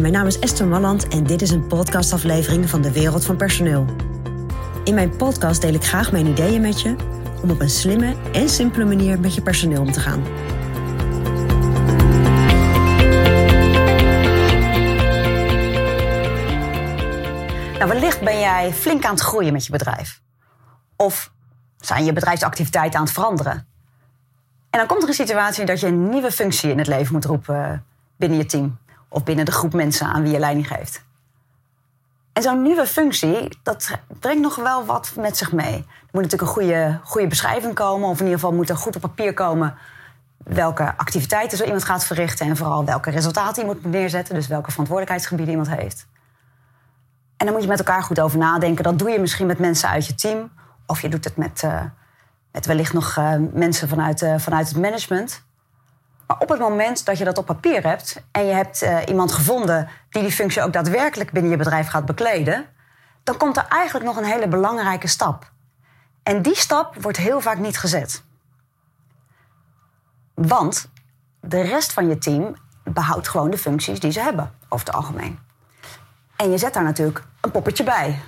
Mijn naam is Esther Malland en dit is een podcastaflevering van de Wereld van Personeel. In mijn podcast deel ik graag mijn ideeën met je om op een slimme en simpele manier met je personeel om te gaan. Nou, wellicht ben jij flink aan het groeien met je bedrijf. Of zijn je bedrijfsactiviteiten aan het veranderen. En dan komt er een situatie dat je een nieuwe functie in het leven moet roepen binnen je team. Of binnen de groep mensen aan wie je leiding geeft. En zo'n nieuwe functie, dat brengt nog wel wat met zich mee. Er moet natuurlijk een goede, goede beschrijving komen. Of in ieder geval moet er goed op papier komen welke activiteiten zo iemand gaat verrichten. En vooral welke resultaten iemand moet neerzetten. Dus welke verantwoordelijkheidsgebieden iemand heeft. En dan moet je met elkaar goed over nadenken. Dat doe je misschien met mensen uit je team. Of je doet het met, uh, met wellicht nog uh, mensen vanuit, uh, vanuit het management. Maar op het moment dat je dat op papier hebt en je hebt uh, iemand gevonden die die functie ook daadwerkelijk binnen je bedrijf gaat bekleden, dan komt er eigenlijk nog een hele belangrijke stap. En die stap wordt heel vaak niet gezet. Want de rest van je team behoudt gewoon de functies die ze hebben, over het algemeen. En je zet daar natuurlijk een poppetje bij.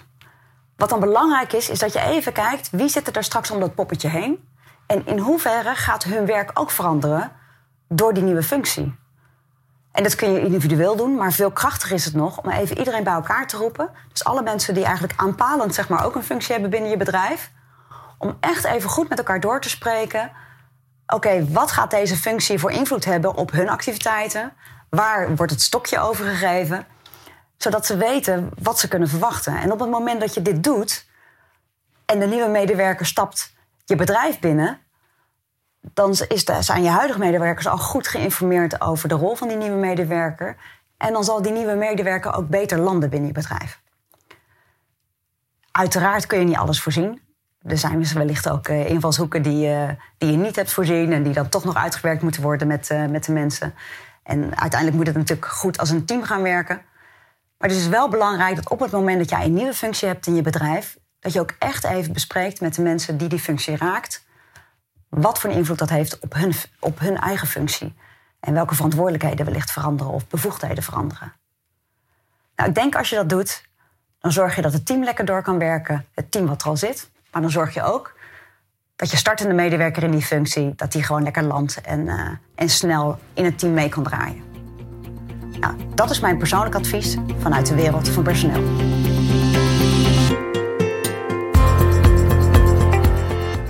Wat dan belangrijk is, is dat je even kijkt wie zit er daar straks om dat poppetje heen. En in hoeverre gaat hun werk ook veranderen door die nieuwe functie. En dat kun je individueel doen, maar veel krachtiger is het nog om even iedereen bij elkaar te roepen. Dus alle mensen die eigenlijk aanpalend zeg maar, ook een functie hebben binnen je bedrijf. Om echt even goed met elkaar door te spreken. Oké, wat gaat deze functie voor invloed hebben op hun activiteiten? Waar wordt het stokje overgegeven? Zodat ze weten wat ze kunnen verwachten. En op het moment dat je dit doet en de nieuwe medewerker stapt je bedrijf binnen, dan is zijn je huidige medewerkers al goed geïnformeerd over de rol van die nieuwe medewerker. En dan zal die nieuwe medewerker ook beter landen binnen je bedrijf. Uiteraard kun je niet alles voorzien. Er zijn dus wellicht ook uh, invalshoeken die, uh, die je niet hebt voorzien en die dan toch nog uitgewerkt moeten worden met, uh, met de mensen. En uiteindelijk moet het natuurlijk goed als een team gaan werken. Maar het is wel belangrijk dat op het moment dat jij een nieuwe functie hebt in je bedrijf, dat je ook echt even bespreekt met de mensen die die functie raakt wat voor invloed dat heeft op hun, op hun eigen functie. En welke verantwoordelijkheden wellicht veranderen of bevoegdheden veranderen. Nou, ik denk als je dat doet, dan zorg je dat het team lekker door kan werken. Het team wat er al zit. Maar dan zorg je ook dat je startende medewerker in die functie, dat die gewoon lekker landt en, uh, en snel in het team mee kan draaien. Nou, dat is mijn persoonlijk advies vanuit de wereld van personeel.